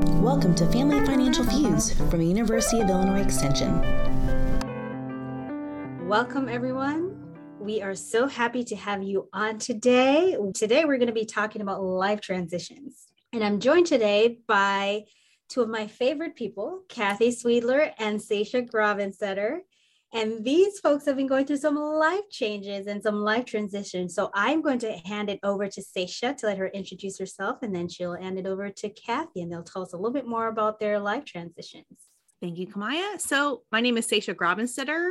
Welcome to Family Financial Feuds from the University of Illinois Extension. Welcome, everyone. We are so happy to have you on today. Today, we're going to be talking about life transitions. And I'm joined today by two of my favorite people, Kathy Sweedler and Sasha Grabenstetter. And these folks have been going through some life changes and some life transitions. So I'm going to hand it over to Sasha to let her introduce herself, and then she'll hand it over to Kathy, and they'll tell us a little bit more about their life transitions. Thank you, Camaya. So my name is Sasha Grabenstetter.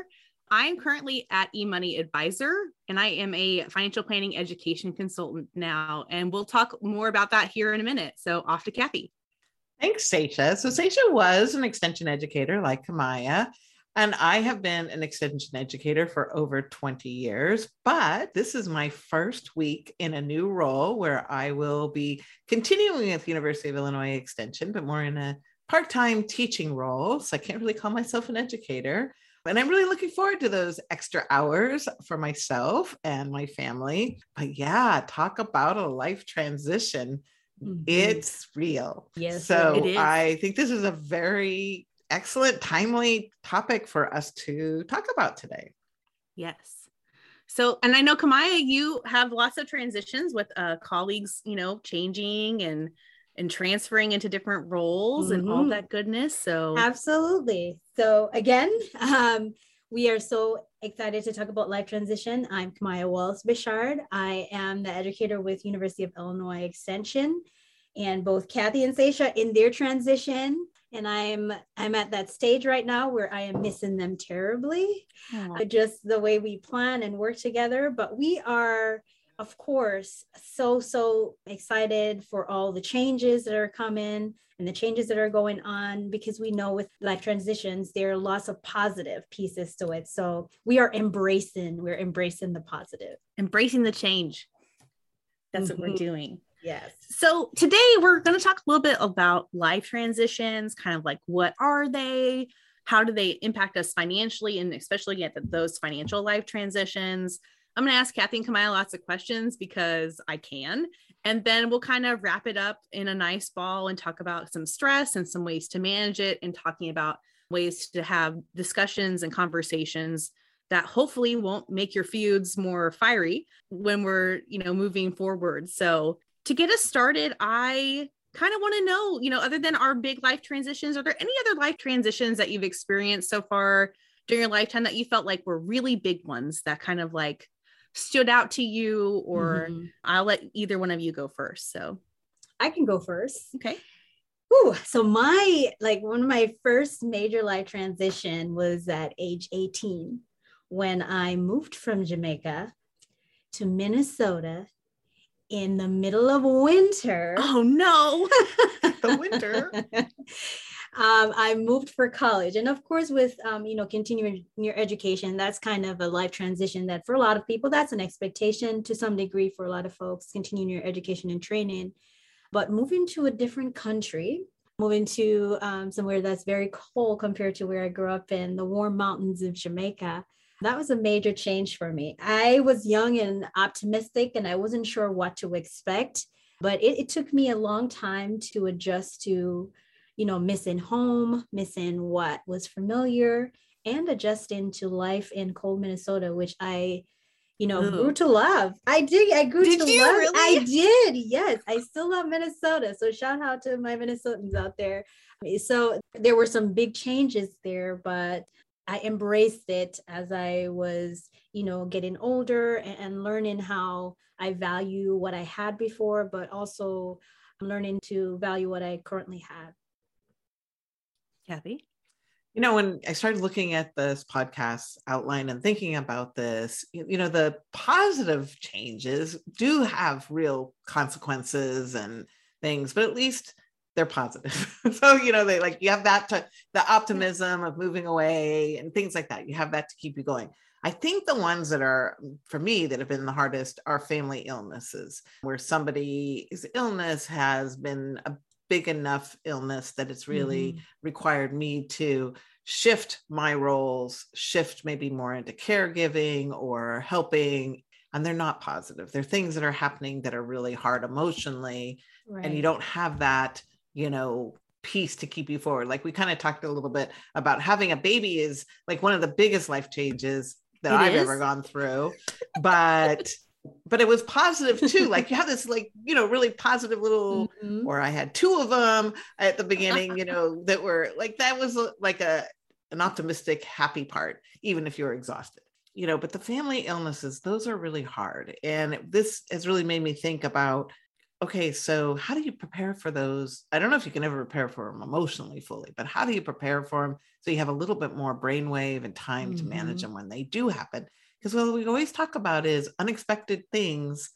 I'm currently at eMoney Advisor, and I am a financial planning education consultant now. And we'll talk more about that here in a minute. So off to Kathy. Thanks, Sasha. So Sasha was an extension educator like Camaya. And I have been an extension educator for over 20 years, but this is my first week in a new role where I will be continuing with University of Illinois Extension, but more in a part-time teaching role. So I can't really call myself an educator. And I'm really looking forward to those extra hours for myself and my family. But yeah, talk about a life transition. Mm-hmm. It's real. Yes. So I think this is a very excellent, timely topic for us to talk about today. Yes. So, and I know Camaya, you have lots of transitions with uh, colleagues, you know, changing and and transferring into different roles mm-hmm. and all mm-hmm. that goodness. So, absolutely. So, again, um, we are so excited to talk about life transition. I'm Camaya Wallace Bechard. I am the educator with University of Illinois Extension, and both Kathy and Sasha in their transition and i'm i'm at that stage right now where i am missing them terribly uh, just the way we plan and work together. But we are of course so so excited for all the changes that are coming and the changes that are going on because we know with life transitions there are lots of positive pieces to it. So we are embracing we're embracing the positive. Embracing the change. That's mm-hmm. what we're mm-hmm. doing Yes. So today we're going to talk a little bit about life transitions, kind of like what are they? How do they impact us financially and especially at those financial life transitions? I'm going to ask Kathy and Camaya lots of questions because I can. And then we'll kind of wrap it up in a nice ball and talk about some stress and some ways to manage it and talking about ways to have discussions and conversations that hopefully won't make your feuds more fiery when we're you know moving forward so to get us started, I kind of want to know, you know, other than our big life transitions, are there any other life transitions that you've experienced so far during your lifetime that you felt like were really big ones that kind of like stood out to you? Or mm-hmm. I'll let either one of you go first. So I can go first. Okay. Ooh, so my like one of my first major life transition was at age 18 when I moved from Jamaica to Minnesota in the middle of winter. Oh no, the winter. um, I moved for college, and of course, with um, you know continuing your education, that's kind of a life transition. That for a lot of people, that's an expectation to some degree for a lot of folks continuing your education and training. But moving to a different country, moving to um, somewhere that's very cold compared to where I grew up in the warm mountains of Jamaica that was a major change for me. I was young and optimistic, and I wasn't sure what to expect. But it, it took me a long time to adjust to, you know, missing home, missing what was familiar, and adjusting to life in cold Minnesota, which I you know, Ooh. grew to love. I did. I grew did to you love. Really? I did. Yes. I still love Minnesota. So shout out to my Minnesotans out there. So there were some big changes there, but I embraced it as I was, you know, getting older and, and learning how I value what I had before, but also I'm learning to value what I currently have. Kathy? You know, when I started looking at this podcast outline and thinking about this, you know, the positive changes do have real consequences and things, but at least they're positive. so, you know, they like you have that to the optimism of moving away and things like that. You have that to keep you going. I think the ones that are for me that have been the hardest are family illnesses, where somebody's illness has been a big enough illness that it's really mm-hmm. required me to shift my roles, shift maybe more into caregiving or helping. And they're not positive. They're things that are happening that are really hard emotionally. Right. And you don't have that you know, piece to keep you forward. Like we kind of talked a little bit about having a baby is like one of the biggest life changes that It I've is? ever gone through. But but it was positive too. Like you have this like, you know, really positive little Mhm. or I had two of them at the beginning, you know, that were like that was like a an optimistic, happy part, even if you're exhausted. You know, but the family illnesses, those are really hard. And this has really made me think about okay, so how do you prepare for those? I don't know if you can ever prepare for them emotionally fully, but how do you prepare for them so you have a little bit more brainwave and time to manage Mhm. them when they do happen? Because what we always talk about is unexpected things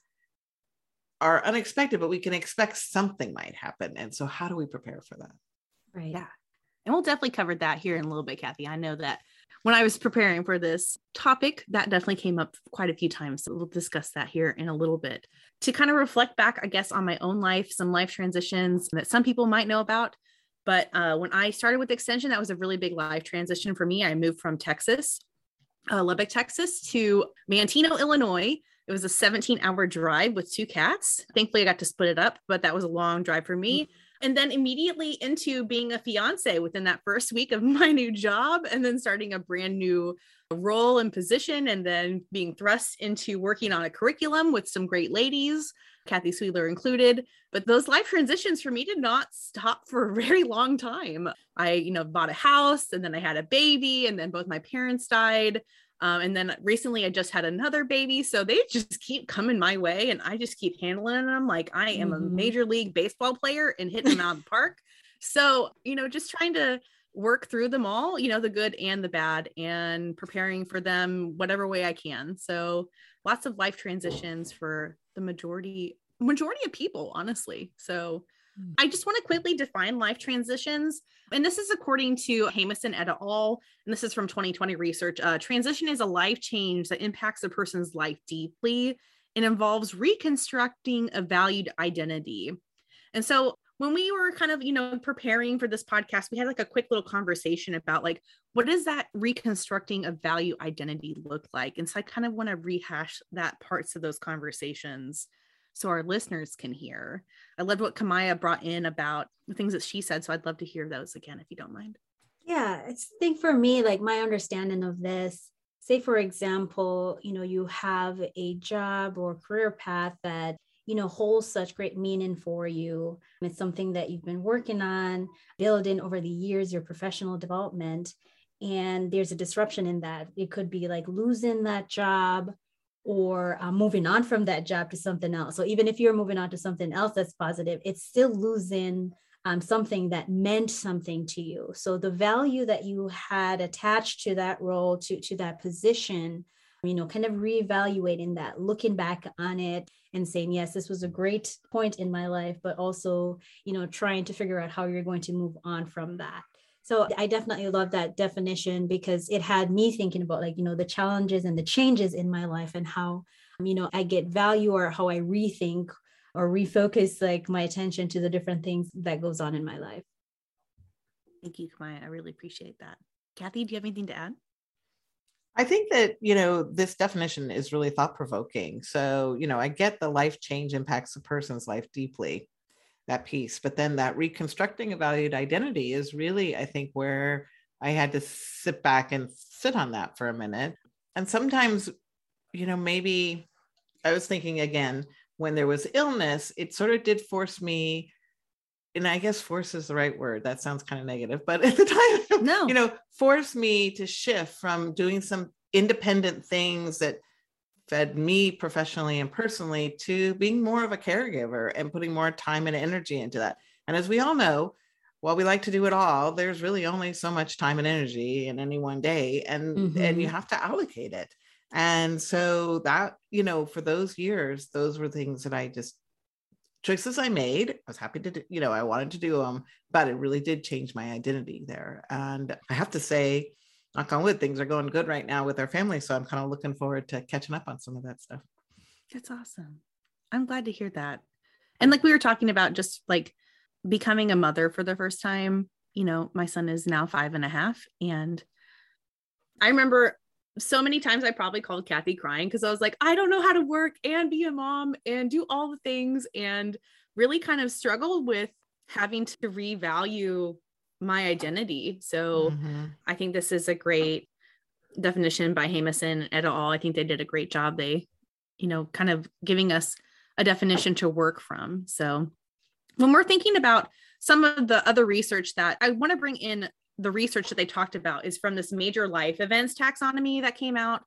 are unexpected, but we can expect something might happen. And so, how do we prepare for that? Right. Yeah. And we'll definitely cover that here in a little bit, Kathy. I know that when I was preparing for this topic, that definitely came up quite a few times. So we'll discuss that here in a little bit. To kind of reflect back, I guess, on my own life, some life transitions that some people might know about. But uh, when I started with Extension, that was a really big life transition for me. I moved from Texas, uh, Lubbock, Texas, to Manteno, Illinois. It was a 17 hour drive with two cats. Thankfully, I got to split it up, but that was a long drive for me and then immediately into being a fiance within that first week of my new job and then starting a brand new role and position and then being thrust into working on a curriculum with some great ladies kathy sweedler included. But those life transitions for me did not stop for a very long time. I you know bought a house and then i had a baby and then both my parents died um, and then recently I just had another baby. So they just keep coming my way and I just keep handling them like I am a Mhm. major league baseball player and hitting them out of the park. So, you know, just trying to work through them all, you know, the good and the bad and preparing for them whatever way I can. So lots of life transitions for the majority majority of people, honestly. So. I just want to quickly define life transitions. And this is according to Haimson et al. And this is from 2020 research. Uh, transition is a life change that impacts a person's life deeply and involves reconstructing a valued identity. And so when we were kind of, you know, preparing for this podcast, we had like a quick little conversation about like, what does that reconstructing a value identity look like? And so I kind of want to rehash that parts of those conversations so our listeners can hear. I loved what Camaya brought in about the things that she said. So I'd love to hear those again, if you don't mind. Yeah, I think for me, like my understanding of this, say for example, you know, you have a job or career path that you know holds such great meaning for you. It's something that you've been working on, building over the years, your professional development, and there's a disruption in that. It could be like losing that job or uh, moving on from that job to something else. So even if you're moving on to something else that's positive, it's still losing um, something that meant something to you. So the value that you had attached to that role, to, to that position, you know, kind of reevaluating that, looking back on it and saying, yes, this was a great point in my life, but also, you know, trying to figure out how you're going to move on from that. So I definitely love that definition because it had me thinking about like, you know, the challenges and the changes in my life and how, um, you know, I get value or how I rethink or refocus like my attention to the different things that goes on in my life. Thank you, Camaya. I really appreciate that. Kathy, do you have anything to add? I think that, you know, this definition is really thought provoking. So, you know, I get the life change impacts a person's life deeply, that piece, but then that reconstructing a valued identity is really, I think, where I had to sit back and sit on that for a minute. And sometimes, you know, maybe I was thinking again, when there was illness, it sort of did force me. And I guess force is the right word. That sounds kind of negative, but at the time, No. you know, force me to shift from doing some independent things that fed me professionally and personally to being more of a caregiver and putting more time and energy into that. And as we all know, while we like to do it all, there's really only so much time and energy in any one day, and and you Mhm. have to allocate it. And so that you know, for those years, those were things that I just choices I made. I was happy to, do, you know, I wanted to do them, but it really did change my identity there. And I have to say, knock on wood, things are going good right now with our family. So I'm kind of looking forward to catching up on some of that stuff. That's awesome. I'm glad to hear that. And like we were talking about, just like becoming a mother for the first time, you know, my son is now five and a half. And I remember so many times I probably called Kathy crying because I was like, I don't know how to work and be a mom and do all the things and really kind of struggle with having to revalue my identity. So Mhm. I think this is a great definition by Haimson et al. I think they did a great job. They, you know, kind of giving us a definition to work from. So when we're thinking about some of the other research that I want to bring in the research that they talked about is from this major life events taxonomy that came out.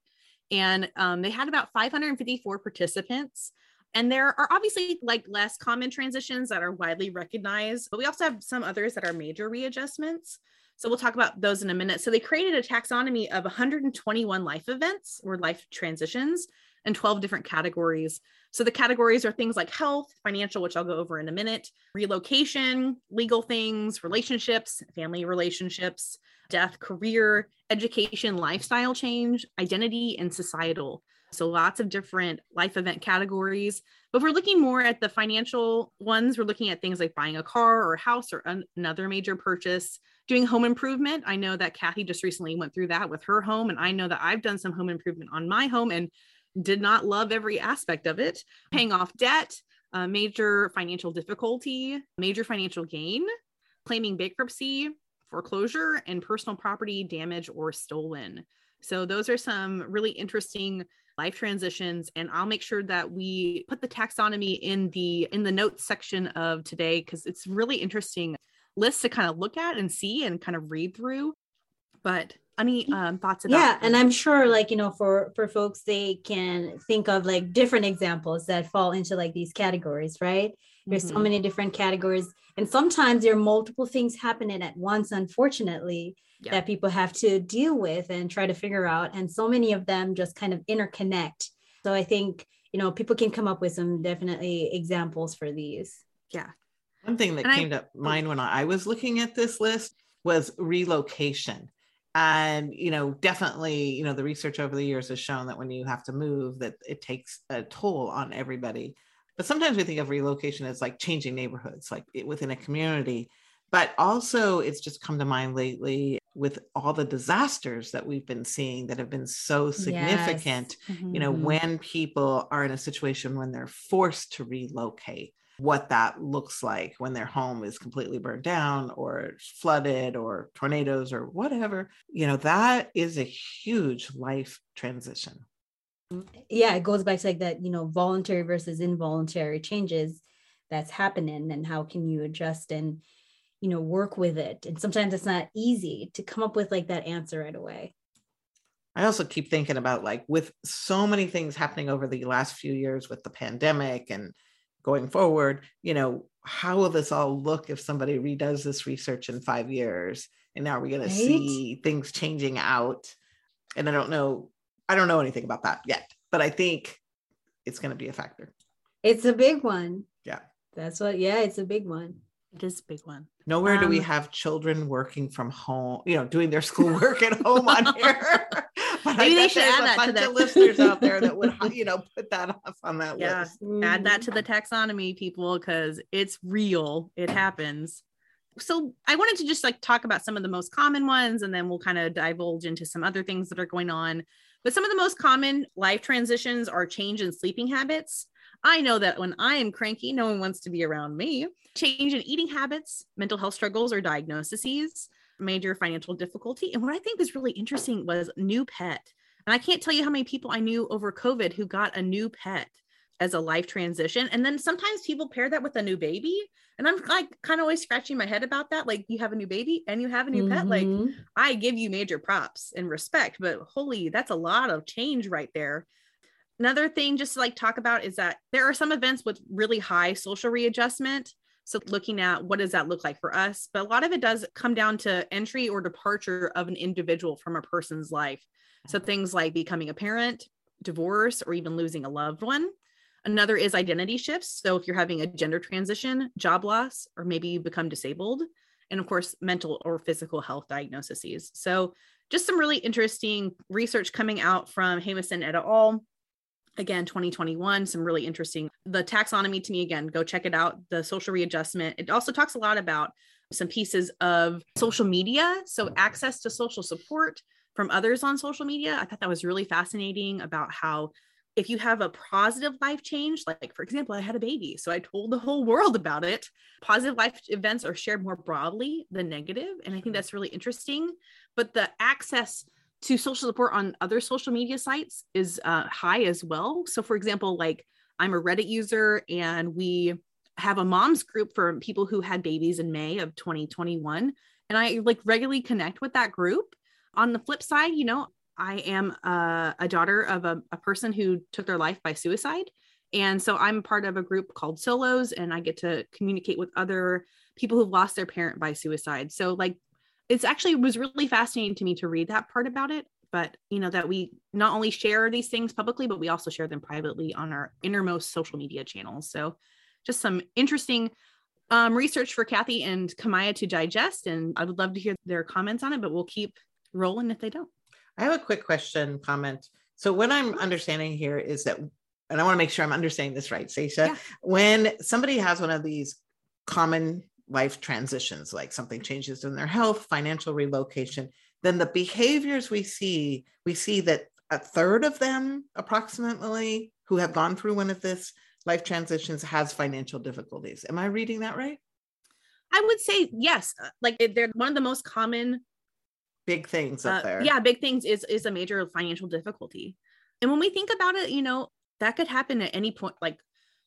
And um, they had about 554 participants. And there are obviously like less common transitions that are widely recognized, but we also have some others that are major readjustments. So we'll talk about those in a minute. So they created a taxonomy of 121 life events or life transitions and 12 different categories. So the categories are things like health, financial, which I'll go over in a minute, relocation, legal things, relationships, family relationships, death, career, education, lifestyle change, identity, and societal. So lots of different life event categories. But we're looking more at the financial ones, we're looking at things like buying a car or a house or an- another major purchase, doing home improvement. I know that Kathy just recently went through that with her home, and I know that I've done some home improvement on my home and did not love every aspect of it. Paying off debt, uh, major financial difficulty, major financial gain, claiming bankruptcy, foreclosure, and personal property damage or stolen. So, those are some really interesting life transitions and i'll make sure that we put the taxonomy in the in the notes section of today because it's really interesting list to kind of look at and see and kind of read through but any um, thoughts about yeah and i'm sure like you know for for folks they can think of like different examples that fall into like these categories right there's so Mhm. many different categories and sometimes there are multiple things happening at once unfortunately Yeah. that people have to deal with and try to figure out and so many of them just kind of interconnect so i think you know people can come up with some definitely examples for these yeah One thing that And I- came to oh. mind when I was looking at this list was relocation. And, you know, definitely, you know, the research over the years has shown that when you have to move, that it takes a toll on everybody. But sometimes we think of relocation as like changing neighborhoods, like within a community. But also, it's just come to mind lately with all the disasters that we've been seeing that have been so significant you know Mhm. when people are in a situation when they're forced to relocate what that looks like when their home is completely burned down or flooded or tornadoes or whatever you know that is a huge life transition yeah it goes back to like that you know voluntary versus involuntary changes that's happening and how can you adjust and you know work with it and sometimes it's not easy to come up with like that answer right away I also keep thinking about like with so many things happening over the last few years with the pandemic and going forward, you know, how will this all look if somebody redoes this research in five years? And now we're going Right? to see things changing out. And I don't know, I don't know anything about that yet, but I think it's going to be a factor. it's a big one Yeah. that's what yeah it's a big one it is a big one Nowhere do we Um, have children working from home, you know, doing their schoolwork at home on here. But Maybe they should add a that to bunch the- of listeners out there that would, you know, put that off on that Yeah. list. add that to the taxonomy people because it's real it happens so i wanted to just like talk about some of the most common ones and then we'll kind of divulge into some other things that are going on but some of the most common life transitions are change in sleeping habits i know that when i am cranky no one wants to be around me change in eating habits mental health struggles or diagnoses major financial difficulty and what i think was really interesting was new pet and i can't tell you how many people i knew over covid who got a new pet as a life transition. And then sometimes people pair that with a new baby. And I'm like kind of always scratching my head about that. Like you have a new baby and you have a new pet. Like Mhm. I give you major props and respect, but holy, that's a lot of change right there. Another thing just to like talk about is that there are some events with really high social readjustment. So looking at what does that look like for us? But a lot of it does come down to entry or departure of an individual from a person's life. So things like becoming a parent, divorce, or even losing a loved one. Another is identity shifts. So if you're having a gender transition, job loss, or maybe you become disabled. And of course, mental or physical health diagnoses. So just some really interesting research coming out from Haimson et al. Again, 2021, some really interesting. The taxonomy to me, again, go check it out. The social readjustment. It also talks a lot about some pieces of social media. So access to social support from others on social media. I thought that was really fascinating about how if you have a positive life change, like for example, I had a baby, so I told the whole world about it. Positive life events are shared more broadly than negative, and I think that's really interesting. But the access to social support on other social media sites is uh, high as well. So, for example, like I'm a Reddit user, and we have a moms group for people who had babies in May of 2021, and I like regularly connect with that group. On the flip side, you know, I am a, a daughter of a, a, person who took their life by suicide. And so I'm part of a group called Solos, and I get to communicate with other people who've lost their parent by suicide. So, like, it's actually it was really fascinating to me to read that part about it. But, you know, that we not only share these things publicly, but we also share them privately on our innermost social media channels. So, just some interesting um, research for Kathy and Camaya to digest. And I would love to hear their comments on it, but we'll keep rolling if they don't. I have a quick question comment. So what I'm understanding here is that, and I want to make sure I'm understanding this right, Sasha. Yeah. When somebody has one of these common life transitions, like something changes in their health, financial relocation, then the behaviors we see, we see that a third of them approximately who have gone through one of this life transitions has financial difficulties. Am I reading that right? I would say yes. Like they're one of the most common big things up uh, there. Yeah, big things is is a major financial difficulty. And when we think about it, you know, that could happen at any point, like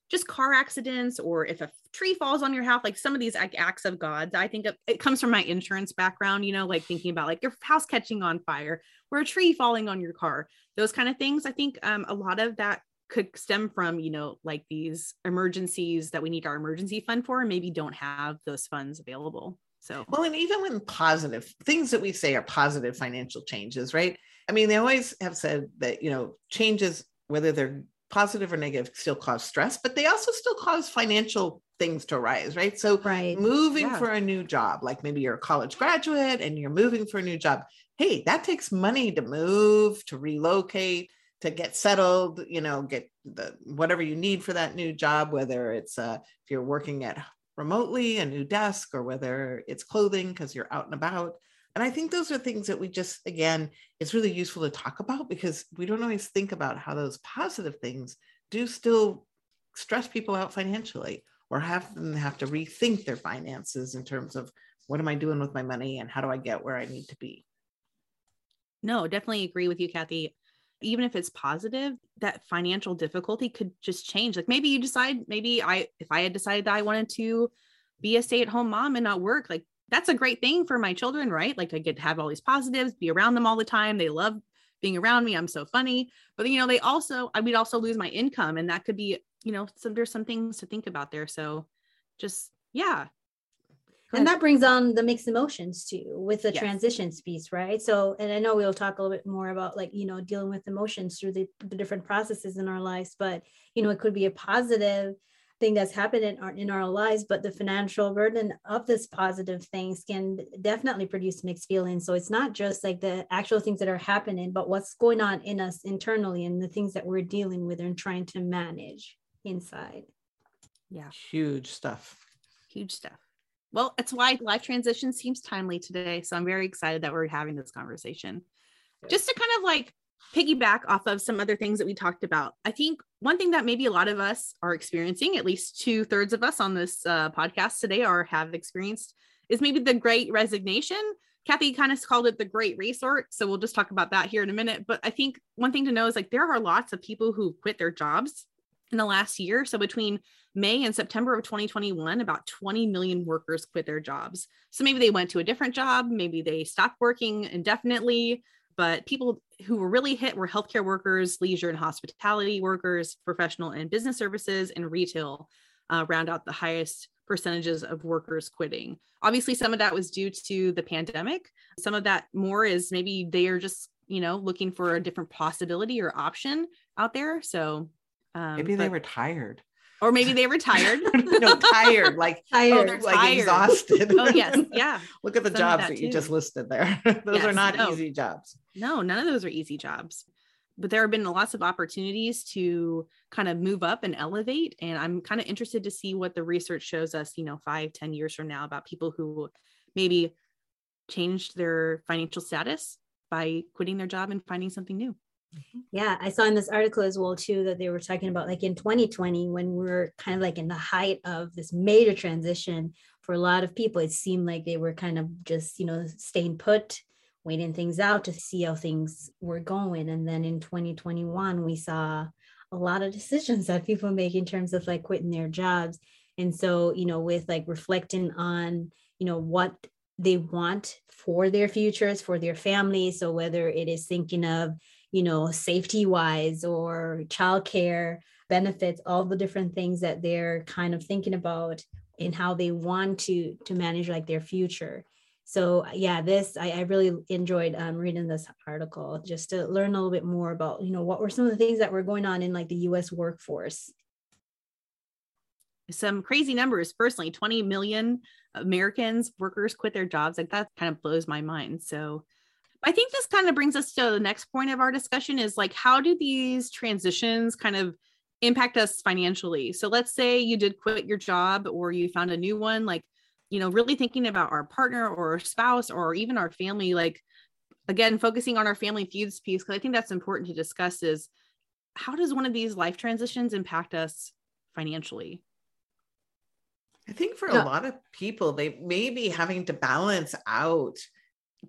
just car accidents or if a tree falls on your house, like some of these like acts of God. I think it comes from my insurance background, you know, like thinking about like your house catching on fire or a tree falling on your car, those kind of things. I think um, a lot of that could stem from, you know, like these emergencies that we need our emergency fund for and maybe don't have those funds available. So, well, and even when positive things that we say are positive financial changes, right? I mean, they always have said that, you know, changes, whether they're positive or negative, still cause stress, but they also still cause financial things to arise, right? So, right. moving yeah. for a new job, like maybe you're a college graduate and you're moving for a new job. Hey, that takes money to move, to relocate, to get settled, you know, get the whatever you need for that new job, whether it's uh, if you're working at remotely, a new desk, or whether it's clothing because you're out and about. And I think those are things that we just, again, it's really useful to talk about because we don't always think about how those positive things do still stress people out financially or have them have to rethink their finances in terms of what am I doing with my money and how do I get where I need to be. No, definitely agree with you, Kathy. Even if it's positive, that financial difficulty could just change. Like maybe you decide, maybe I, if I had decided that I wanted to be a stay at home mom and not work, like that's a great thing for my children, right? Like I get to have all these positives, be around them all the time. They love being around me. I'm so funny. But you know, they also I would also lose my income and that could be, you know, some there's some things to think about there. So just yeah. And that brings on the mixed emotions too with the yes. transitions piece, right? So, and I know we'll talk a little bit more about like, you know, dealing with emotions through the, the different processes in our lives, but, you know, it could be a positive thing that's happened in our, in our lives, but the financial burden of this positive things can definitely produce mixed feelings. So it's not just like the actual things that are happening, but what's going on in us internally and the things that we're dealing with and trying to manage inside. Yeah. Huge stuff. Huge stuff. Well, it's why life transition seems timely today. So I'm very excited that we're having this conversation. Just to kind of like piggyback off of some other things that we talked about. I think one thing that maybe a lot of us are experiencing, at least two thirds of us on this uh, podcast today are have experienced, is maybe the great resignation. Kathy kind of called it the great resort. So we'll just talk about that here in a minute. But I think one thing to know is like there are lots of people who quit their jobs in the last year. So between May and September of 2021, about 20 million workers quit their jobs. So maybe they went to a different job, maybe they stopped working indefinitely, but people who were really hit were healthcare workers, leisure and hospitality workers, professional and business services, and retail uh, round out the highest percentages of workers quitting. Obviously, some of that was due to the pandemic. Some of that more is maybe they are just, you know, looking for a different possibility or option out there. So um, maybe they were tired or maybe they retired. no, tired, like tired, oh, like tired. exhausted. oh yes, yeah. Look at the Some jobs that, that you just listed there. those yes, are not no. easy jobs. No, none of those are easy jobs. But there have been lots of opportunities to kind of move up and elevate. And I'm kind of interested to see what the research shows us, you know, five, ten years from now about people who maybe changed their financial status by quitting their job and finding something new. Mm-hmm. Yeah, I saw in this article as well too that they were talking about like in 2020 when we are kind of like in the height of this major transition for a lot of people it seemed like they were kind of just, you know, staying put, waiting things out to see how things were going and then in 2021 we saw a lot of decisions that people make in terms of like quitting their jobs. And so, you know, with like reflecting on, you know, what they want for their futures, for their families. So whether it is thinking of, you know, safety wise or childcare benefits, all the different things that they're kind of thinking about in how they want to to manage like their future. So yeah, this I, I really enjoyed um, reading this article just to learn a little bit more about you know what were some of the things that were going on in like the U.S. workforce. Some crazy numbers. Personally, 20 million Americans workers quit their jobs. Like that kind of blows my mind. So I think this kind of brings us to the next point of our discussion is like, how do these transitions kind of impact us financially? So let's say you did quit your job or you found a new one, like, you know, really thinking about our partner or our spouse or even our family, like, again, focusing on our family feuds piece, because I think that's important to discuss is how does one of these life transitions impact us financially? I think for a lot of people, they may be having to balance out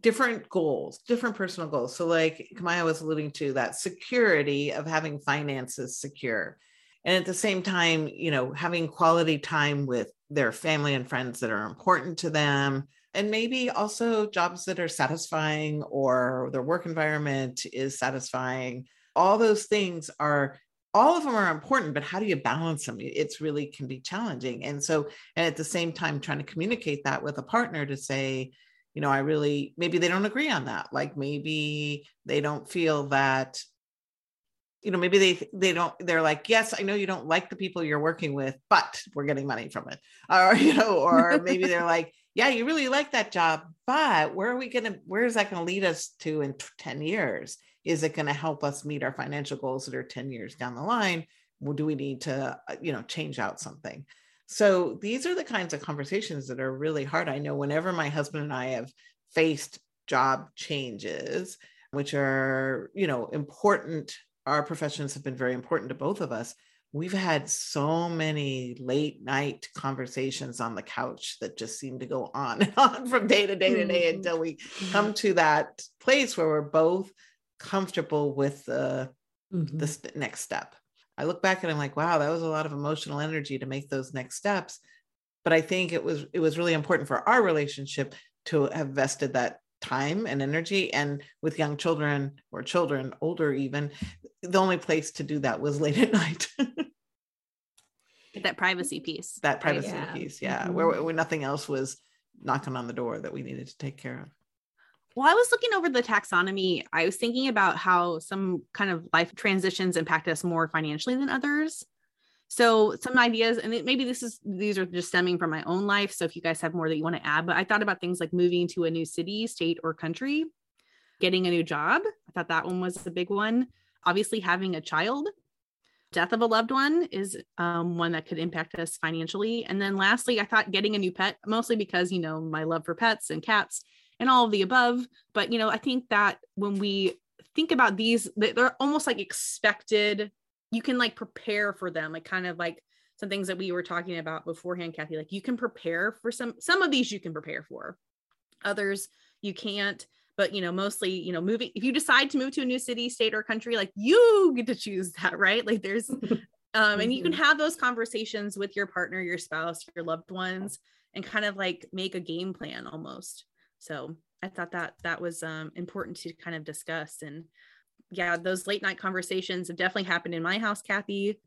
different goals, different personal goals. So, like Camaya was alluding to, that security of having finances secure. And at the same time, you know, having quality time with their family and friends that are important to them. And maybe also jobs that are satisfying or their work environment is satisfying. All those things are all of them are important but how do you balance them it's really can be challenging and so and at the same time trying to communicate that with a partner to say you know, I really maybe they don't agree on that. Like maybe they don't feel that you know maybe they they don't they're like yes i know you don't like the people you're working with but we're getting money from it. Or you know or maybe they're like yeah you really like that job but where are we going to where is that going to lead us to in 10 years? Is it going to help us meet our financial goals that are 10 years down the line? Well, do we need to uh, you know change out something so these are the kinds of conversations that are really hard. I know whenever my husband and I have faced job changes, which are, you know, important, our professions have been very important to both of us. We've had so many late night conversations on the couch that just seem to go on and on from day to day to day mm-hmm. until we come to that place where we're both comfortable with the, mm-hmm. the next step. I look back and I'm like, wow, that was a lot of emotional energy to make those next steps. But I think it was it was really important for our relationship to have vested that time and energy. And with young children or children older even, the only place to do that was late at night. that privacy piece. That privacy right, yeah. piece, yeah, mm-hmm. where, where nothing else was knocking on the door that we needed to take care of. Well, I was looking over the taxonomy. I was thinking about how some kind of life transitions impact us more financially than others. So some ideas, and maybe this is these are just stemming from my own life. So if you guys have more that you want to add, but I thought about things like moving to a new city, state, or country, getting a new job. I thought that one was a big one. Obviously, having a child, death of a loved one is um, one that could impact us financially. And then lastly, I thought getting a new pet, mostly because you know my love for pets and cats and all of the above. But, you know, I think that when we think about these, they're almost like expected. You can like prepare for them, like kind of like some things that we were talking about beforehand, Kathy. Like you can prepare for some, some of these you can prepare for, others you can't. But you know, mostly, you know, moving. If you decide to move to a new city, state, or country, like you get to choose that, right? Like there's, um, and you can mm-hmm. have those conversations with your partner, your spouse, your loved ones, and kind of like make a game plan almost. So I thought that that was um, important to kind of discuss. And yeah, those late night conversations have definitely happened in my house, Kathy.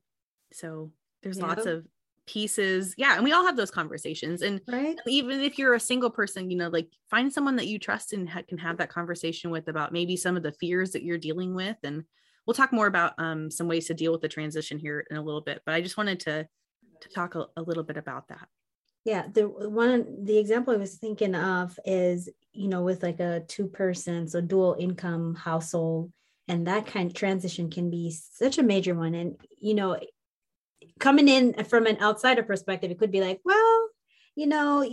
So there's yeah. lots of pieces. Yeah. And we all have those conversations. And right. even if you're a single person, you know, like find someone that you trust and ha- can have that conversation with about maybe some of the fears that you're dealing with. And we'll talk more about um, some ways to deal with the transition here in a little bit. But I just wanted to to talk a, a little bit about that yeah the one the example i was thinking of is you know with like a two person so dual income household and that kind of transition can be such a major one and you know coming in from an outsider perspective it could be like well you know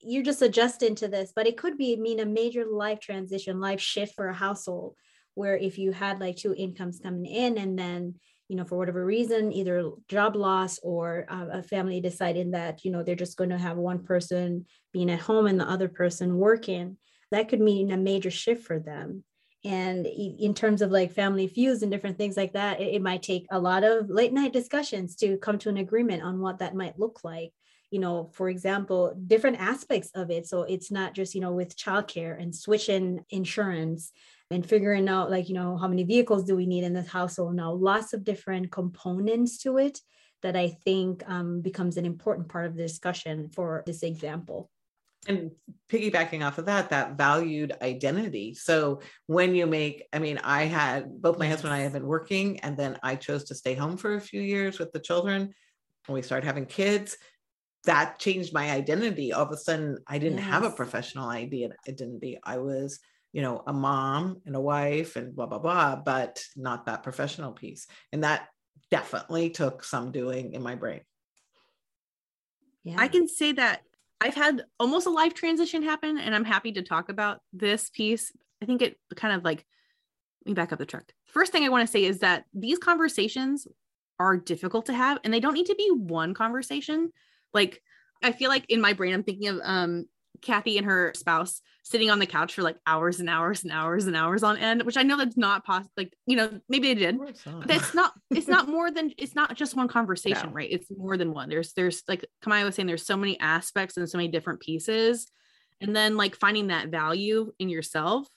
you're just adjusting to this but it could be mean a major life transition life shift for a household where if you had like two incomes coming in and then you know for whatever reason either job loss or uh, a family deciding that you know they're just going to have one person being at home and the other person working that could mean a major shift for them and in terms of like family feuds and different things like that it, it might take a lot of late night discussions to come to an agreement on what that might look like you know, for example, different aspects of it. So it's not just, you know, with childcare and switching insurance and figuring out like, you know, how many vehicles do we need in this household now, lots of different components to it that I think um, becomes an important part of the discussion for this example. And piggybacking off of that, that valued identity. So when you make, I mean, I had both my yes. husband and I have been working, and then I chose to stay home for a few years with the children. When we started having kids, that changed my identity. All of a sudden, I didn't yes. have a professional idea identity. I was, you know, a mom and a wife and blah blah blah, but not that professional piece. And that definitely took some doing in my brain. Yeah. I can say that I've had almost a life transition happen, and I'm happy to talk about this piece. I think it kind of like let me back up the truck. First thing I want to say is that these conversations are difficult to have, and they don't need to be one conversation like I feel like in my brain, I'm thinking of um Kathy and her spouse sitting on the couch for like hours and hours and hours and hours on end, which I know that's not possible. Like, you know, maybe they did, but it's not, it's not more than, it's not just one conversation, no. right? It's more than one. There's, there's like Camaya was saying, there's so many aspects and so many different pieces. And then like finding that value in yourself.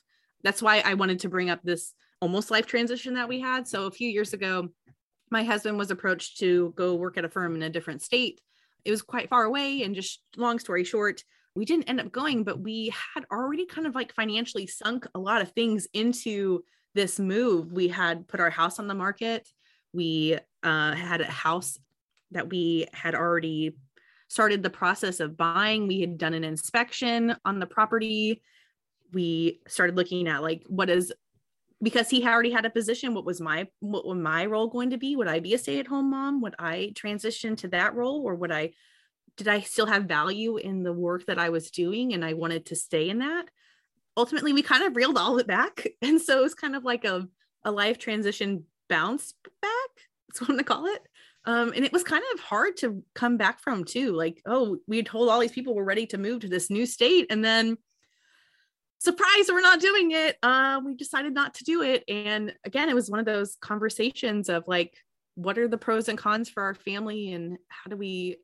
That's why I wanted to bring up this almost life transition that we had. So a few years ago, my husband was approached to go work at a firm in a different state it was quite far away and just long story short we didn't end up going but we had already kind of like financially sunk a lot of things into this move. We had put our house on the market. We uh, had a house that we had already started the process of buying. We had done an inspection on the property. We started looking at like what is because he already had a position what was my what was my role going to be? Would i be a stay-at-home mom? Would i transition to that role or would i did i still have value in the work that i was doing and i wanted to stay in that? Ultimately we kind of reeled all of it back. And so it was kind of like a, a life transition bounce back that's what i'm going to call it. Um, and it was kind of hard to come back from too. Like oh we told all these people we're ready to move to this new state and then surprise we're not doing it. Uh we decided not to do it. And again it was one of those conversations of like what are the pros and cons for our family and how do we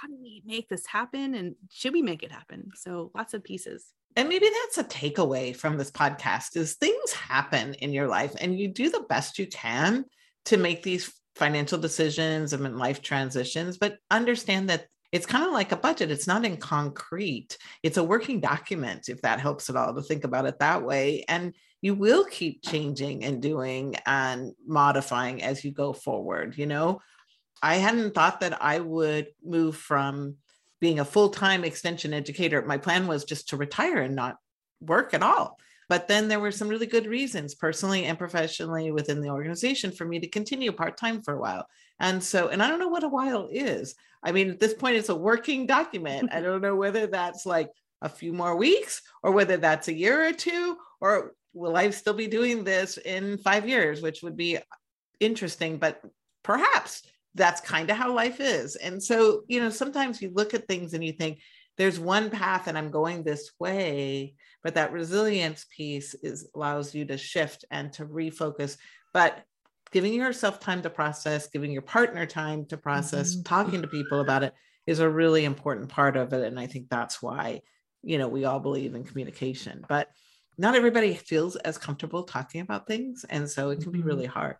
how do we make this happen and should we make it happen so lots of pieces and maybe that's a takeaway from this podcast is things happen in your life and you do the best you can to make these financial decisions and life transitions but understand that it's kind of like a budget. It's not in concrete. It's a working document, if that helps at all to think about it that way. And you will keep changing and doing and modifying as you go forward. You know, I hadn't thought that I would move from being a full time extension educator. My plan was just to retire and not work at all. But then there were some really good reasons, personally and professionally within the organization, for me to continue part time for a while. And so, and I don't know what a while is. I mean, at this point, it's a working document. I don't know whether that's like a few more weeks or whether that's a year or two, or will I still be doing this in five years, which would be interesting, but perhaps that's kind of how life is. And so, you know, sometimes you look at things and you think, there's one path and I'm going this way, but that resilience piece is allows you to shift and to refocus. But giving yourself time to process, giving your partner time to process, mm-hmm. talking to people about it is a really important part of it. And I think that's why, you know, we all believe in communication, but not everybody feels as comfortable talking about things. And so it can be mm-hmm. really hard.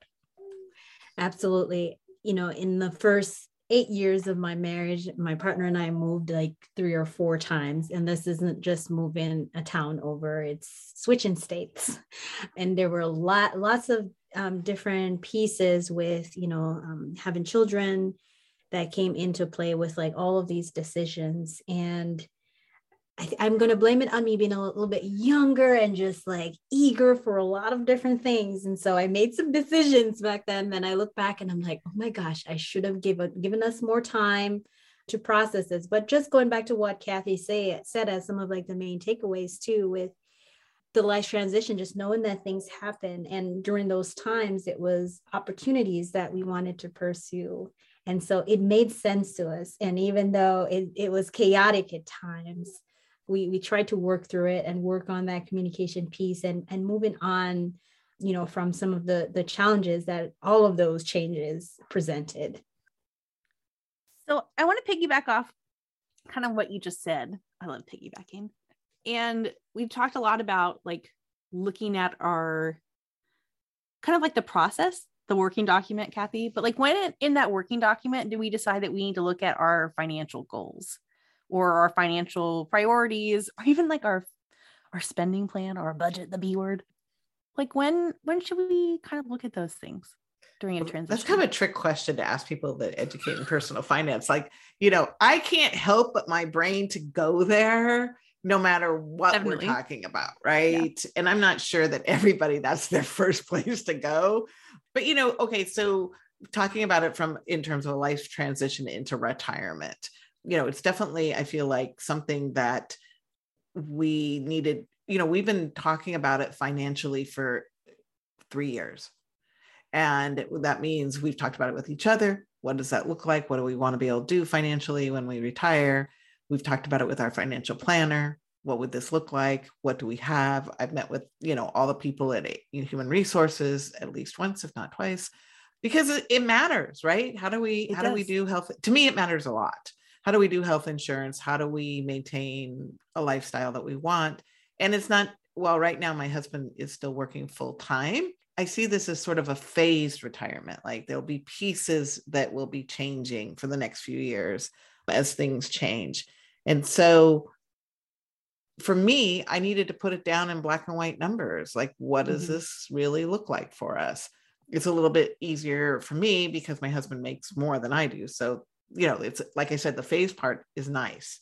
Absolutely. You know, in the first eight years of my marriage, my partner and I moved like three or four times. And this isn't just moving a town over, it's switching states. And there were a lot, lots of um, different pieces with you know um, having children that came into play with like all of these decisions and I am going to blame it on me being a little bit younger and just like eager for a lot of different things. And so I made some decisions back then. And I look back and I'm like, oh my gosh, I should have given given us more time to process this. But just going back to what Kathy say, said as some of like the main takeaways too, with the life transition, just knowing that things happen. And during those times, it was opportunities that we wanted to pursue. And so it made sense to us. And even though it, it was chaotic at times, we, we tried to work through it and work on that communication piece and, and moving on, you know, from some of the, the challenges that all of those changes presented. So I want to piggyback off kind of what you just said. I love piggybacking. And we've talked a lot about like looking at our kind of like the process, the working document, Kathy. But like when in that working document do we decide that we need to look at our financial goals or our financial priorities or even like our our spending plan or our budget, the B word? Like when when should we kind of look at those things? during a transition? That's kind of a trick question to ask people that educate in personal finance. Like, you know, I can't help but my brain to go there no matter what Definitely. we're talking about, right? Yeah. And I'm not sure that everybody that's their first place to go. But you know, okay, so talking about it from in terms of a life transition into retirement, you know, it's definitely I feel like something that we needed, you know, we've been talking about it financially for 3 years. And that means we've talked about it with each other. What does that look like? What do we want to be able to do financially when we retire? We've talked about it with our financial planner. What would this look like? What do we have? I've met with, you know, all the people at Human Resources at least once, if not twice, because it, matters, right? How do we, it how does. do we do health? To me, it matters a lot. How do we do health insurance? How do we maintain a lifestyle that we want? And it's not, well, right now, my husband is still working full time. I see this as sort of a phased retirement. Like there'll be pieces that will be changing for the next few years as things change. And so for me, I needed to put it down in black and white numbers. Like, what does mm-hmm. this really look like for us? It's a little bit easier for me because my husband makes more than I do. So, you know, it's like I said, the phase part is nice.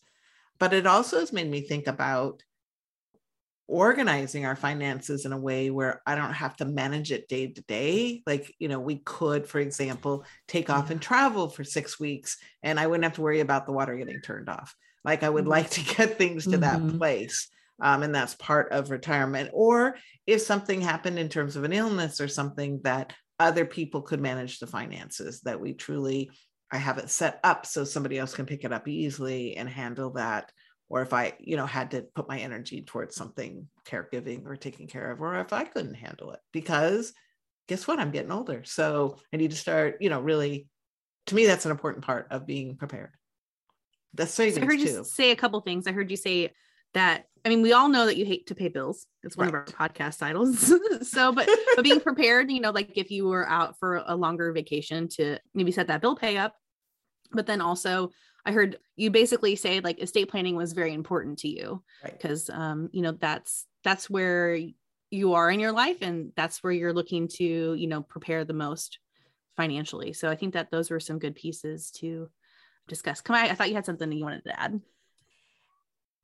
But it also has made me think about organizing our finances in a way where I don't have to manage it day to day. Like, you know, we could, for example, take off and travel for six weeks and I wouldn't have to worry about the water getting turned off. Like I would mm-hmm. like to get things to mm-hmm. that place. Um, and that's part of retirement. Or if something happened in terms of an illness or something that other people could manage the finances, that we truly, I have it set up so somebody else can pick it up easily and handle that. Or if I, you know, had to put my energy towards something caregiving or taking care of, or if I couldn't handle it, because guess what? I'm getting older. So I need to start, you know, really, to me, that's an important part of being prepared. That's savings so I heard you too. say a couple things. I heard you say that I mean, we all know that you hate to pay bills. It's one right. of our podcast titles. so, but but being prepared, you know, like if you were out for a longer vacation to maybe set that bill pay up, but then also I heard you basically say like estate planning was very important to you because right. um, you know, that's that's where you are in your life and that's where you're looking to, you know, prepare the most financially. So I think that those were some good pieces to discuss. Camaya, I thought you had something you wanted to add.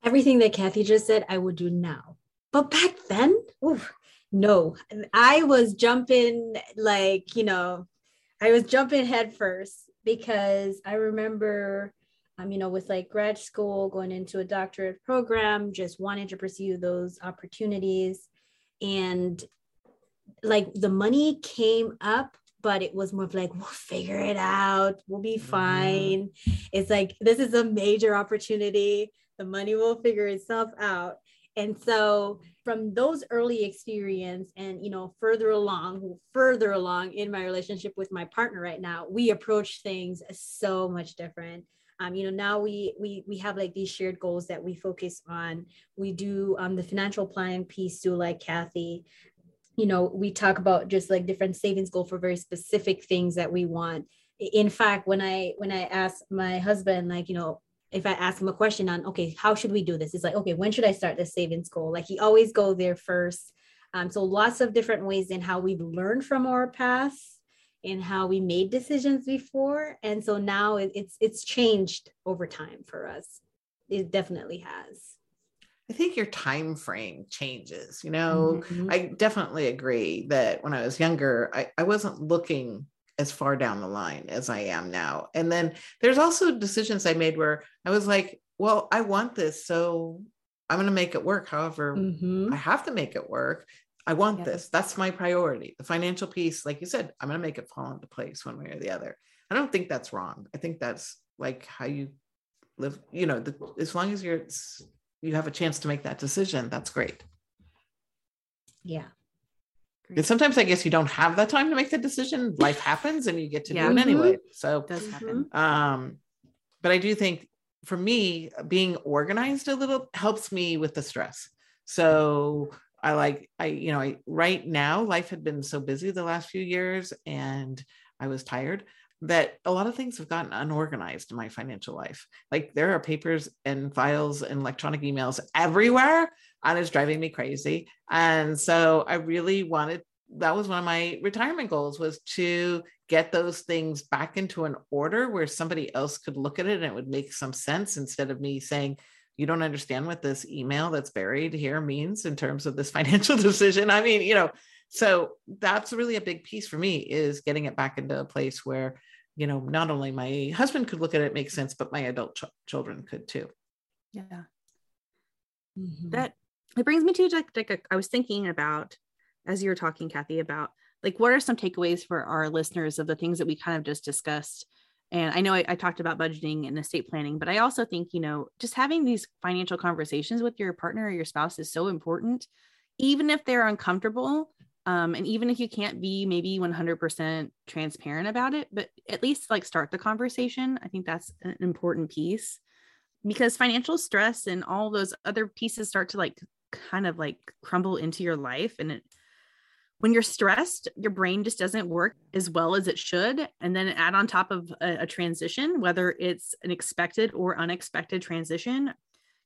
Everything that Kathy just said, I would do now. But back then, oof, no, I was jumping like, you know, I was jumping head first because I remember, um, you know, with like grad school, going into a doctorate program, just wanting to pursue those opportunities. And like the money came up but it was more of like we'll figure it out we'll be mm-hmm. fine mm-hmm. it's like this is a major opportunity the money will figure itself out. And so from those early experience and you know further along further along in my relationship with my partner right now we approach things so much different. Um, you know now we we we have like these shared goals that we focus on. We do um, the financial planning piece too like kathy. You know we talk about just like different savings goal for very specific things that we want. In fact when i when i ask my husband like you know if i ask him a question on okay how should we do this? It's like okay when should i start the savings goal? Like he always go there first. Um, so lots of different ways in how we've learned from our past and how we made decisions before. And so now it, it's it's changed over time for us. It definitely has. I think your time frame changes. You know, mm-hmm. I definitely agree that when I was younger, I, I wasn't looking as far down the line as I am now. And then there's also decisions I made where I was like, well, I want this. So I'm going to make it work. However, Mhm. I have to make it work. I want Yeah. this. That's my priority. The financial piece, like you said, I'm going to make it fall into place one way or the other. I don't think that's wrong. I think that's like how you live. You know, the, as long as you're you have a chance to make that decision, that's great. Yeah. And sometimes I guess you don't have that time to make the decision. Life happens, and you get to Yeah. do it anyway. So It does happen. um but i do think for me being organized a little helps me with the stress so i like i you know i right now life had been so busy the last few years and i was tired that a lot of things have gotten unorganized in my financial life like there are papers and files and electronic emails everywhere and it's driving me crazy and so i really wanted that was one of my retirement goals was to get those things back into an order where somebody else could look at it and it would make some sense instead of me saying you don't understand what this email that's buried here means in terms of this financial decision i mean you know so that's really a big piece for me is getting it back into a place where you know not only my husband could look at it make sense but my adult ch- children could too Yeah. Mhm. that it brings me to like, like I was thinking about as you were talking kathy about like what are some takeaways for our listeners of the things that we kind of just discussed? And i know I, I talked about budgeting and estate planning but i also think you know just having these financial conversations with your partner or your spouse is so important. Even if they're uncomfortable um, and even if you can't be maybe 100% transparent about it but at least like start the conversation i think that's an important piece because financial stress and all those other pieces start to like kind of like crumble into your life and it when you're stressed your brain just doesn't work as well as it should and then add on top of a, a transition whether it's an expected or unexpected transition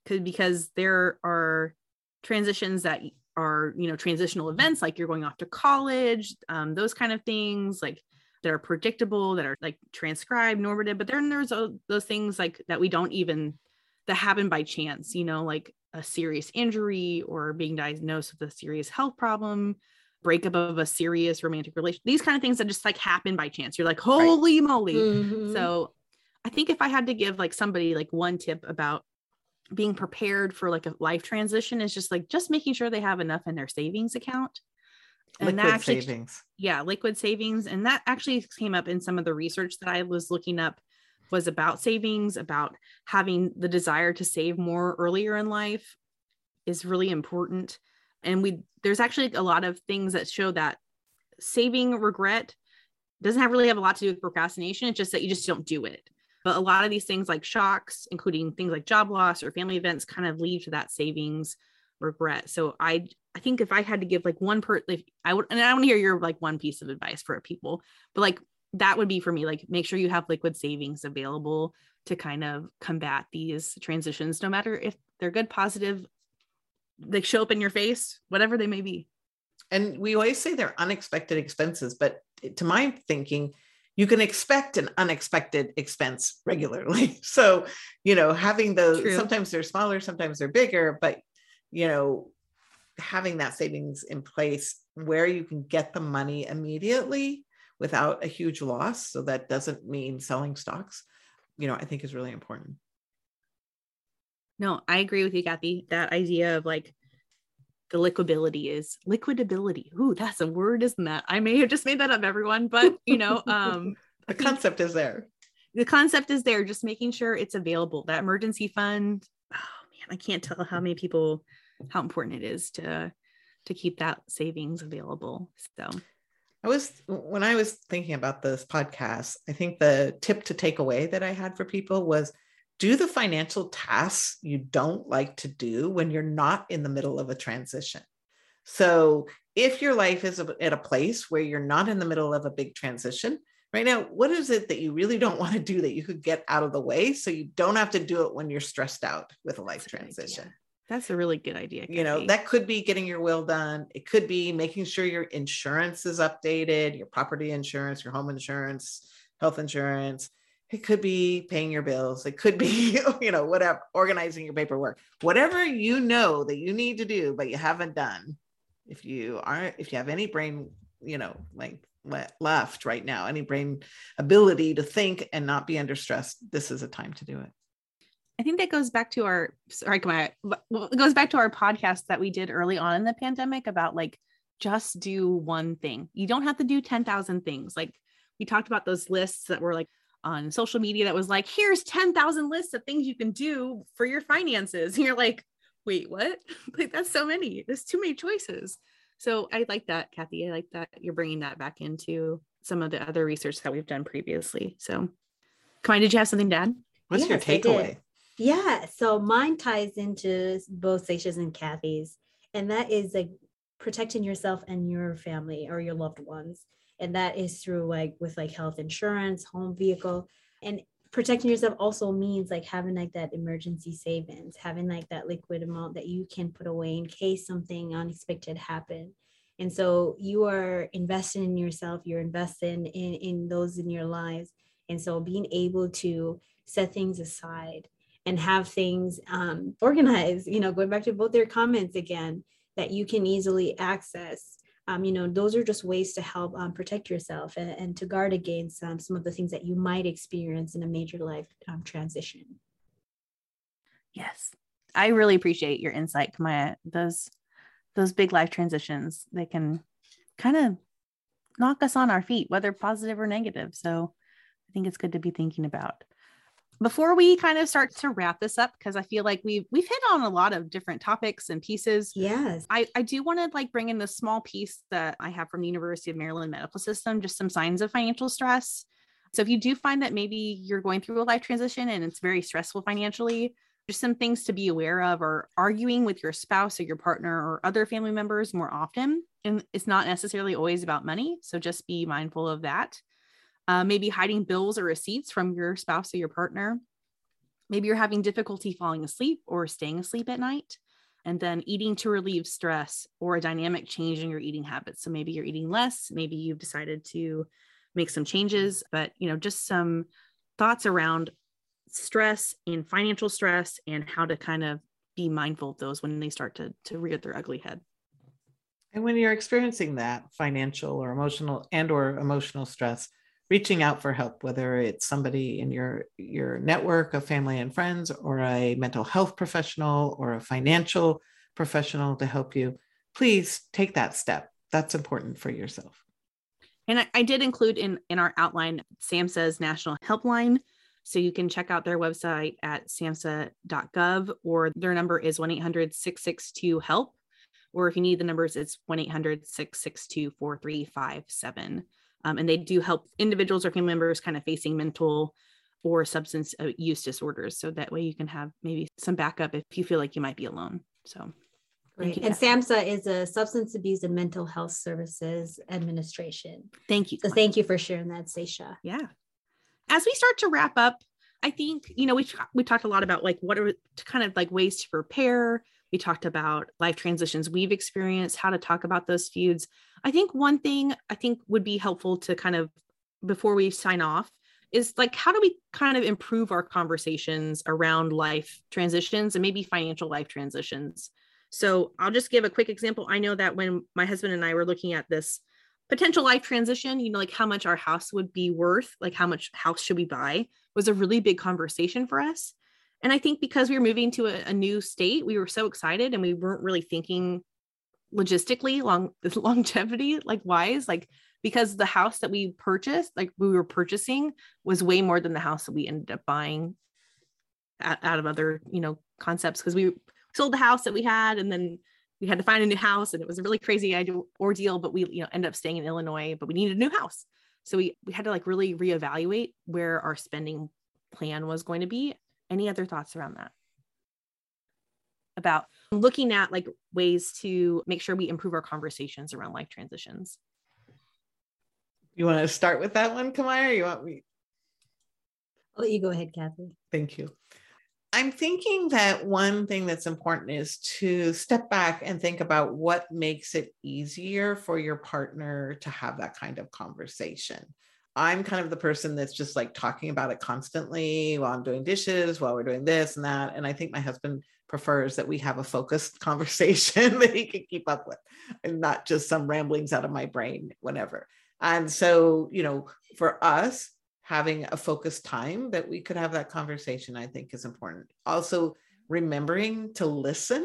could because there are transitions that are you know transitional events like you're going off to college um, those kind of things like that are predictable that are like transcribed normative but then there's those things like that we don't even that happen by chance you know like a serious injury or being diagnosed with a serious health problem breakup of a serious romantic relation these kind of things that just like happen by chance. You're like holy moly. Mhm. so i think if i had to give like somebody like one tip about being prepared for like a life transition is just like just making sure they have enough in their savings account. And liquid that actually savings. Yeah liquid savings. And that actually came up in some of the research that i was looking up was about savings about having the desire to save more earlier in life is really important. And we there's actually a lot of things that show that saving regret doesn't have really have a lot to do with procrastination. It's just that you just don't do it. But a lot of these things like shocks including things like job loss or family events kind of lead to that savings regret. So i i think if i had to give like one per if i would and i want to hear your like one piece of advice for people but like that would be for me like make sure you have liquid savings available to kind of combat these transitions no matter if they're good positive they show up in your face whatever they may be and we always say they're unexpected expenses but to my thinking you can expect an unexpected expense regularly so you know having those True. sometimes they're smaller sometimes they're bigger but you know having that savings in place where you can get the money immediately without a huge loss so that doesn't mean selling stocks you know i think is really important. No i agree with you kathy. That idea of like the liquidability is liquidability. Ooh that's a word isn't that? I may have just made that up everyone but you know um the concept is there. The concept is there just making sure it's available. That emergency fund oh man i can't tell how many people how important it is to to keep that savings available so I was when I was thinking about this podcast, I think the tip to take away that I had for people was do the financial tasks you don't like to do when you're not in the middle of a transition. So, if your life is at a place where you're not in the middle of a big transition, right now, what is it that you really don't want to do that you could get out of the way so you don't have to do it when you're stressed out with a life That's transition? That's a really good idea you know that could be getting your will done. It could be making sure your insurance is updated your property insurance your home insurance health insurance. It could be paying your bills. It could be you know whatever organizing your paperwork. Whatever you know that you need to do but you haven't done if you aren't, if you have any brain you know like left right now any brain ability to think and not be under stress this is a time to do it I think that goes back to our sorry, Camaya, it goes back to our podcast that we did early on in the pandemic about like just do one thing. You don't have to do 10,000 things. Like we talked about those lists that were like on social media that was like, here's 10,000 lists of things you can do for your finances. And you're like, wait, what? like that's so many. There's too many choices. So I like that, Kathy. I like that you're bringing that back into some of the other research that we've done previously. So, Camaya, did you have something to add? What's yes, your takeaway? Yeah. So mine ties into both Sasha's and Kathy's, and that is like protecting yourself and your family or your loved ones. And that is through like with like health insurance, home vehicle, and protecting yourself also means like having like that emergency savings, having like that liquid amount that you can put away in case something unexpected happen. And so you are investing in yourself, you're investing in, in those in your lives. And so being able to set things aside and have things um, organized, you know, going back to both their comments again, that you can easily access um, you know, those are just ways to help um, protect yourself and, and, to guard against um, some of the things that you might experience in a major life um, transition. Yes, I really appreciate your insight, Camaya. Those those big life transitions they can kind of knock us on our feet, whether positive or negative. So I think it's good to be thinking about before we kind of start to wrap this up because i feel like we've we've hit on a lot of different topics and pieces yes. I i do want to like bring in the small piece that i have from the university of maryland medical system just some signs of financial stress. So if you do find that maybe you're going through a life transition and it's very stressful financially just some things to be aware of or arguing with your spouse or your partner or other family members more often and it's not necessarily always about money so just be mindful of that uh, maybe hiding bills or receipts from your spouse or your partner. Maybe you're having difficulty falling asleep or staying asleep at night. And then eating to relieve stress or a dynamic change in your eating habits. So maybe you're eating less, maybe you've decided to make some changes, but you know, just some thoughts around stress and financial stress and how to kind of be mindful of those when they start to, to rear their ugly head. And when you're experiencing that financial or emotional and or emotional stress, reaching out for help whether it's somebody in your your network of family and friends or a mental health professional or a financial professional to help you please take that step. That's important for yourself. And I, I did include in in our outline samhsa's national helpline. So you can check out their website at samhsa.gov or their number is 1-800-662-help or if you need the numbers it's 1-800-662-4357 um, and they do help individuals or family members kind of facing mental or substance use disorders. So that way you can have maybe some backup if you feel like you might be alone. So. And SAMHSA is a Substance Abuse and Mental Health Services Administration. Thank you. So thank you for sharing that, Sasha. Yeah. As we start to wrap up, I think, you know, we, we talked a lot about like what are kind of like ways to prepare. We talked about life transitions we've experienced, how to talk about those feuds. I think one thing I think would be helpful to kind of before we sign off is like how do we kind of improve our conversations around life transitions and maybe financial life transitions. So I'll just give a quick example. I know that when my husband and I were looking at this potential life transition, you know, like how much our house would be worth, like how much house should we buy was a really big conversation for us. And I think because we were moving to a, a new state, we were so excited and we weren't really thinking logistically long longevity like wise like because the house that we purchased like we were purchasing was way more than the house that we ended up buying out, out of other you know concepts because we sold the house that we had and then we had to find a new house and it was a really crazy ordeal but we you know ended up staying in illinois but we needed a new house. So we we had to like really reevaluate where our spending plan was going to be any other thoughts around that about looking at like ways to make sure we improve our conversations around life transitions. You want to start with that one, Camaya? you want me? I'll let you go ahead, Kathy. Thank you. I'm thinking that one thing that's important is to step back and think about what makes it easier for your partner to have that kind of conversation. I'm kind of the person that's just like talking about it constantly while I'm doing dishes, while we're doing this and that. And I think my husband prefers that we have a focused conversation that he can keep up with and not just some ramblings out of my brain whenever. And so, you know, for us, having a focused time that we could have that conversation, I think is important. Also, remembering to listen.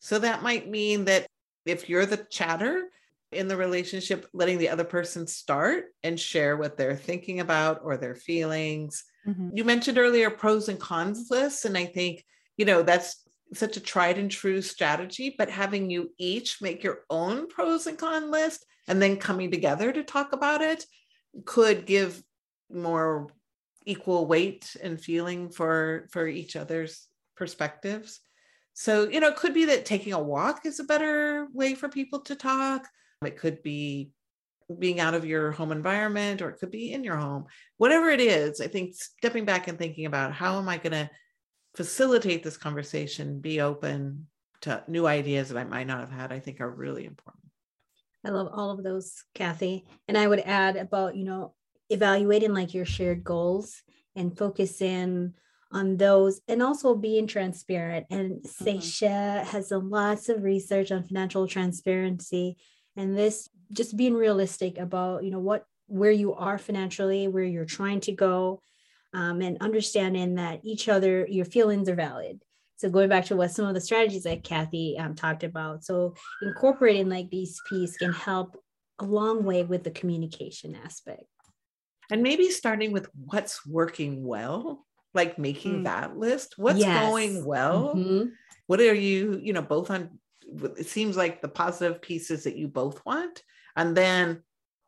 So that might mean that if you're the chatter in the relationship, letting the other person start and share what they're thinking about or their feelings. Mm-hmm. You mentioned earlier pros and cons lists. And I think, you know, that's such a tried and true strategy, but having you each make your own pros and con list and then coming together to talk about it could give more equal weight and feeling for for each other's perspectives so you know it could be that taking a walk is a better way for people to talk it could be being out of your home environment or it could be in your home whatever it is i think stepping back and thinking about how am i going to facilitate this conversation be open to new ideas that i might not have had i think are really important i love all of those kathy and i would add about you know evaluating like your shared goals and focus in on those and also being transparent. And mm-hmm. Sasha has done lots of research on financial transparency and this just being realistic about, you know, what where you are financially, where you're trying to go, um, and understanding that each other, your feelings are valid. So going back to what some of the strategies that Kathy um, talked about. So incorporating like these pieces can help a long way with the communication aspect and maybe starting with what's working well like making mm. that list what's yes. going well mm-hmm. what are you you know both on it seems like the positive pieces that you both want and then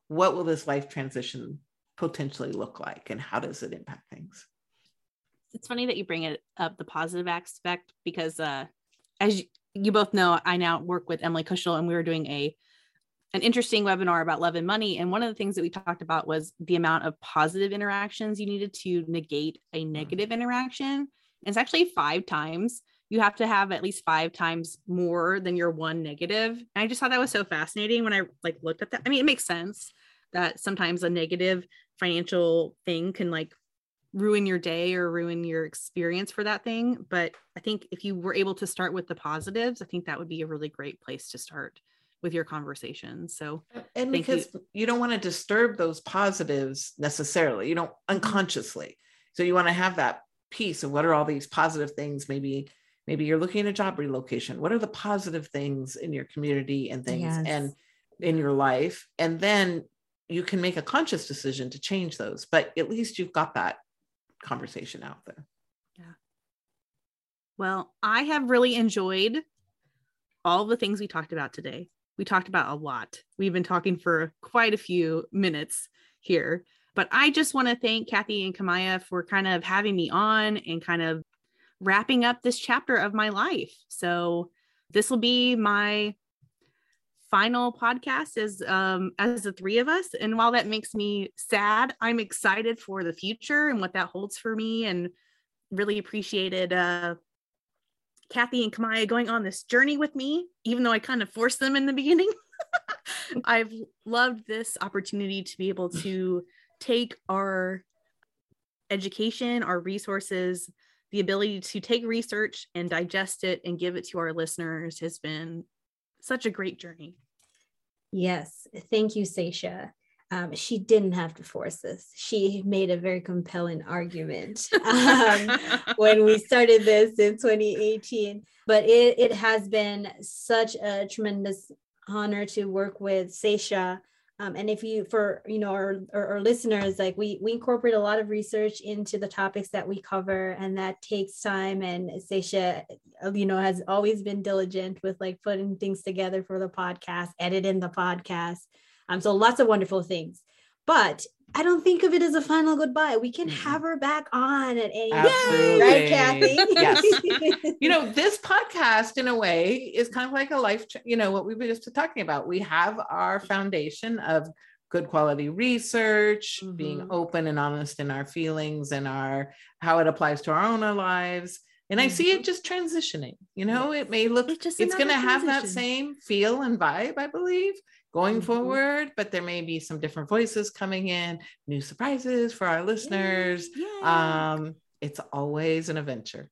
what will this life transition potentially look like and how does it impact things it's funny that you bring it up the positive aspect because uh as you, you both know i now work with emily kushel and we were doing a an interesting webinar about love and money. And one of the things that we talked about was the amount of positive interactions you needed to negate a negative interaction. And it's actually five times. You have to have at least five times more than your one negative. And I just thought that was so fascinating when I like looked at that. I mean, it makes sense that sometimes a negative financial thing can like ruin your day or ruin your experience for that thing. But I think if you were able to start with the positives, I think that would be a really great place to start with your conversation. So, and because you. you don't want to disturb those positives necessarily, you don't mm-hmm. unconsciously. So, you want to have that piece of what are all these positive things? Maybe, maybe you're looking at a job relocation. What are the positive things in your community and things yes. and in your life? And then you can make a conscious decision to change those, but at least you've got that conversation out there. Yeah. Well, I have really enjoyed all the things we talked about today we talked about a lot. We've been talking for quite a few minutes here. But I just want to thank Kathy and Camaya for kind of having me on and kind of wrapping up this chapter of my life. So this will be my final podcast as um as the three of us and while that makes me sad i'm excited for the future and what that holds for me and really appreciated uh Kathy and Camaya going on this journey with me, even though I kind of forced them in the beginning. I've loved this opportunity to be able to take our education, our resources, the ability to take research and digest it and give it to our listeners has been such a great journey. Yes. Thank you, Sasha um, she didn't have to force this. She made a very compelling argument um, when we started this in 2018. But it, it has been such a tremendous honor to work with Sasha. Um, and if you, for you know, our, our, our, listeners, like we we incorporate a lot of research into the topics that we cover, and that takes time. And Sasha, you know, has always been diligent with like putting things together for the podcast, editing the podcast. Um, so lots of wonderful things. But I don't think of it as a final goodbye. We can mm-hmm. have her back on at any time, right, Kathy? yes. you know, this podcast, in a way, is kind of like a life. You know what we were just talking about. We have our foundation of good quality research, mm-hmm. being open and honest in our feelings and our how it applies to our own lives. And mm-hmm. I see it mm-hmm. just transitioning. You know, it may look it's, it's going to have that same feel and vibe, I believe going mm-hmm. forward, but there may be some different voices coming in, new surprises for our listeners. Yeah. Um, it's always an adventure.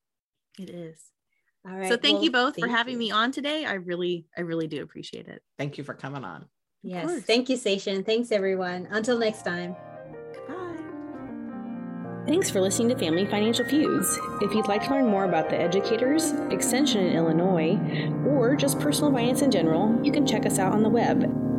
It is. All right. So thank well, you both thank for having you. me on today. I really, I really do appreciate it. Thank you for coming on. Yes. Thank you, Sasha. Thanks, everyone. Until next time. Goodbye. Thanks for listening to Family Financial Feuds. If you'd like to learn more about the educators, Extension in Illinois, or just personal finance in general, you can check us out on the web